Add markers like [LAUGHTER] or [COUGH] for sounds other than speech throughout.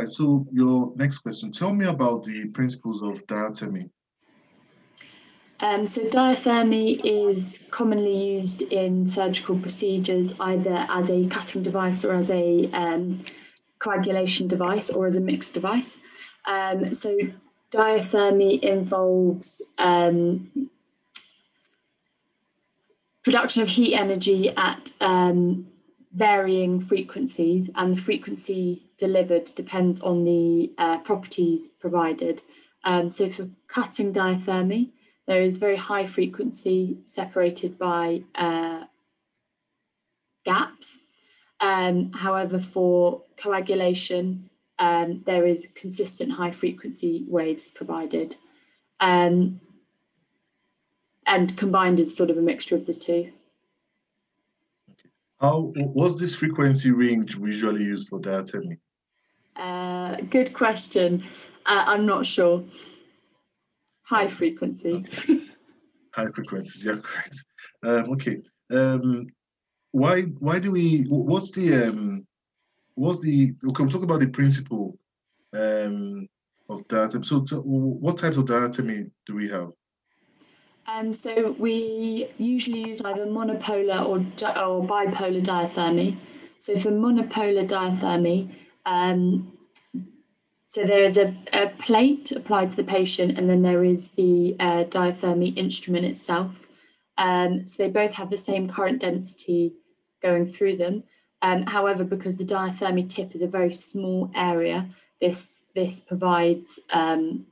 right. So your next question. Tell me about the principles of diathermy. Um, so diathermy is commonly used in surgical procedures either as a cutting device or as a um, coagulation device or as a mixed device. Um, so diathermy involves um, production of heat energy at um, varying frequencies and the frequency delivered depends on the uh, properties provided. Um, so for cutting diathermy, there is very high frequency separated by uh, gaps. Um, however, for coagulation, um, there is consistent high frequency waves provided. Um, and combined is sort of a mixture of the two. How what's this frequency range usually used for diathermy? Uh, good question. Uh, I'm not sure high frequencies. Okay. [LAUGHS] high frequencies, yeah, correct. Um, okay. Um, why why do we? What's the um, what's the? Okay, we'll talk about the principle um, of diathermy. So, what types of diathermy do we have? Um, so we usually use either monopolar or, or bipolar diathermy. So for monopolar diathermy, um, so there is a, a, plate applied to the patient, and then there is the uh, diathermy instrument itself. Um, so they both have the same current density going through them. Um, however, because the diathermy tip is a very small area, this this provides um,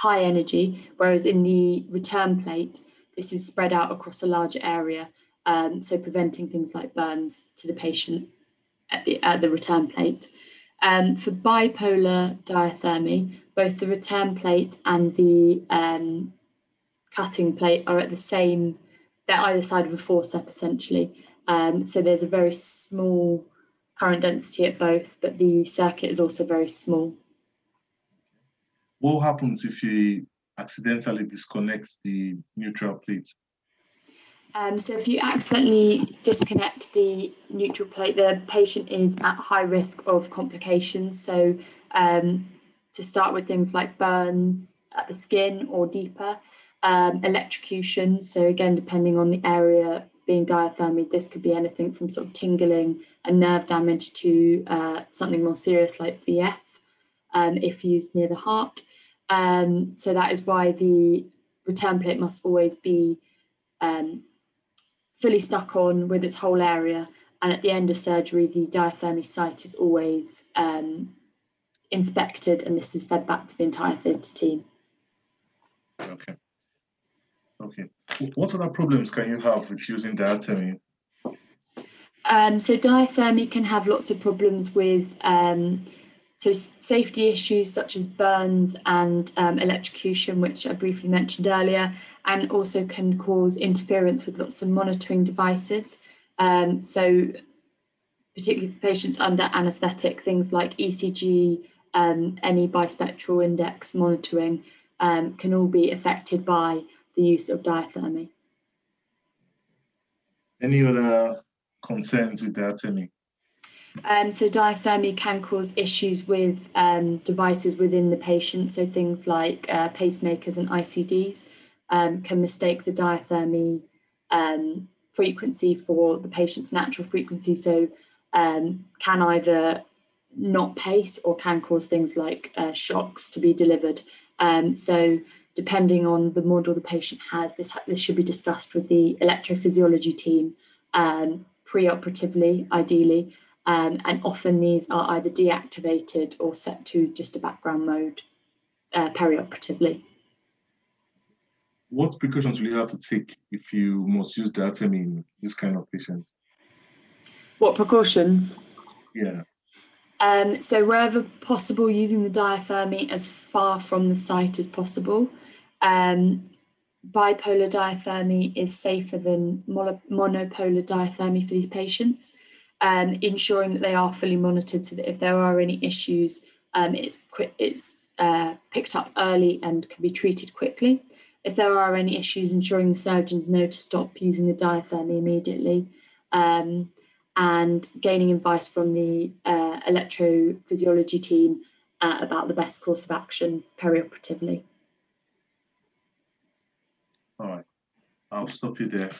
high energy, whereas in the return plate, this is spread out across a larger area, um, so preventing things like burns to the patient at the at the return plate. Um, for bipolar diathermy, both the return plate and the um, cutting plate are at the same, they're either side of a forcep essentially. Um, so there's a very small current density at both, but the circuit is also very small. What happens if you accidentally disconnect the neutral plate? Um, so if you accidentally disconnect the neutral plate, the patient is at high risk of complications. So um, to start with things like burns at the skin or deeper, um, electrocution. So again, depending on the area being diathermy, this could be anything from sort of tingling and nerve damage to uh, something more serious like VF um, if used near the heart. Um, so that is why the return plate must always be um, fully stuck on with its whole area. And at the end of surgery, the diathermy site is always um, inspected and this is fed back to the entire theatre team. Okay. Okay. What other problems can you have with using diathermy? Um, so diathermy can have lots of problems with um, so safety issues such as burns and um, electrocution, which I briefly mentioned earlier, and also can cause interference with lots of monitoring devices. Um, so particularly for patients under anaesthetic, things like ECG, um, any bispectral index monitoring um, can all be affected by the use of diathermy. Any other concerns with diathermy? Um, so diathermy can cause issues with um, devices within the patient. So things like uh, pacemakers and ICDs um, can mistake the diathermy um, frequency for the patient's natural frequency. So um, can either not pace or can cause things like uh, shocks to be delivered. Um, so depending on the model the patient has, this, this should be discussed with the electrophysiology team pre-operatively, ideally, um, and often these are either deactivated or set to just a background mode uh, perioperatively. What precautions will you have to take if you must use diathermy in this kind of patients? What precautions? Yeah. Um, so wherever possible, using the diathermy as far from the site as possible. Um, bipolar diathermy is safer than monopolar diathermy for these patients um, ensuring that they are fully monitored so that if there are any issues, um, it's, it's uh, picked up early and can be treated quickly. If there are any issues, ensuring the surgeons know to stop using the diathermy immediately. Um, and gaining advice from the uh, electrophysiology team uh, about the best course of action perioperatively. All right, I'll stop you there.